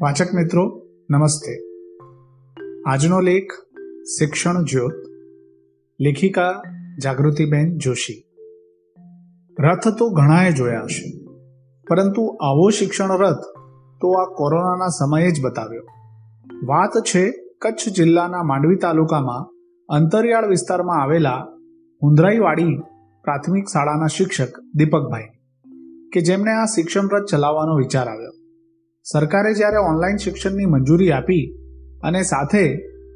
વાચક મિત્રો, નમસ્તે. આજનો લેખ શિક્ષણ જ્યોત, લેખિકા જાગૃતિબેન જોશી. રથ તો ઘણાએ જોયા હશે, પરંતુ આવો શિક્ષણ રથ તો આ કોરોનાના સમયે જ બતાવ્યો. વાત છે કચ્છ જિલ્લાના માંડવી તાલુકામાં અંતરિયાળ વિસ્તારમાં આવેલા હુંદરાઈવાડી પ્રાથમિક શાળાના શિક્ષક દીપકભાઈ, કે જેમને આ શિક્ષણ રથ ચલાવવાનો વિચાર આવ્યો. સરકારે જ્યારે ઓનલાઈન શિક્ષણની મંજૂરી આપી અને સાથે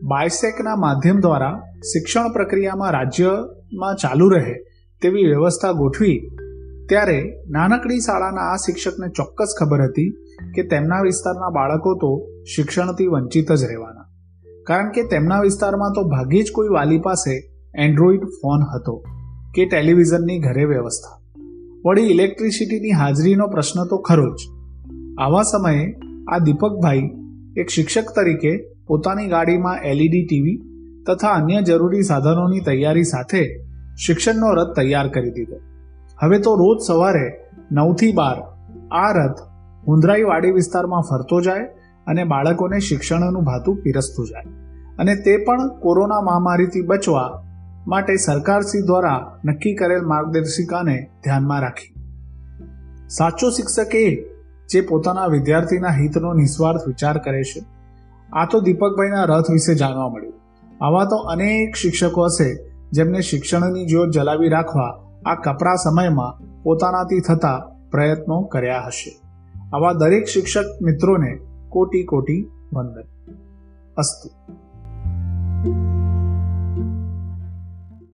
બાયસેકના માધ્યમ દ્વારા શિક્ષણ પ્રક્રિયામાં રાજ્યમાં ચાલુ રહે તેવી વ્યવસ્થા ગોઠવી, ત્યારે નાનકડી શાળાના આ શિક્ષકને ચોક્કસ ખબર હતી કે તેમના વિસ્તારના બાળકો તો શિક્ષણથી વંચિત જ રહેવાના. કારણ કે તેમના વિસ્તારમાં તો ભાગ્યે જ કોઈ વાલી પાસે એન્ડ્રોઈડ ફોન હતો કે ટેલિવિઝનની ઘરે વ્યવસ્થા. વળી ઇલેક્ટ્રિસિટીની હાજરીનો પ્રશ્ન તો ખરો જ. આવા સમયે આ દીપકભાઈ એક શિક્ષક તરીકે પોતાની ગાડીમાં એલઈડી ટીવી તથા અન્ય જરૂરી સાધનોની તૈયારી સાથે શિક્ષણનો રથ તૈયાર કરી દીધો. હવે તો રોજ સવારે નવથી બાર આ રથ હુંદરાઈવાડી વિસ્તારમાં ફરતો જાય અને બાળકોને શિક્ષણનું ભાતું પીરસતું જાય. અને તે પણ કોરોના મહામારીથી બચવા માટે સરકારશ્રી દ્વારા નક્કી કરેલ માર્ગદર્શિકાને ધ્યાનમાં રાખી. સાચો શિક્ષક એ જે પોતાના વિદ્યાર્થીના હિતનો નિસ્વાર્થ વિચાર કરે છે. આ તો દીપકભાઈના રથ વિશે જાણવા મળ્યું. આવા તો અનેક શિક્ષકો હશે જેમને શિક્ષણની જ્યોત જલાવી રાખવા આ કપરા સમયમાં પોતાનાથી થતા પ્રયત્નો કર્યા હશે. આવા દરેક શિક્ષક મિત્રોને કોટી કોટી વંદન. અસ્તુ.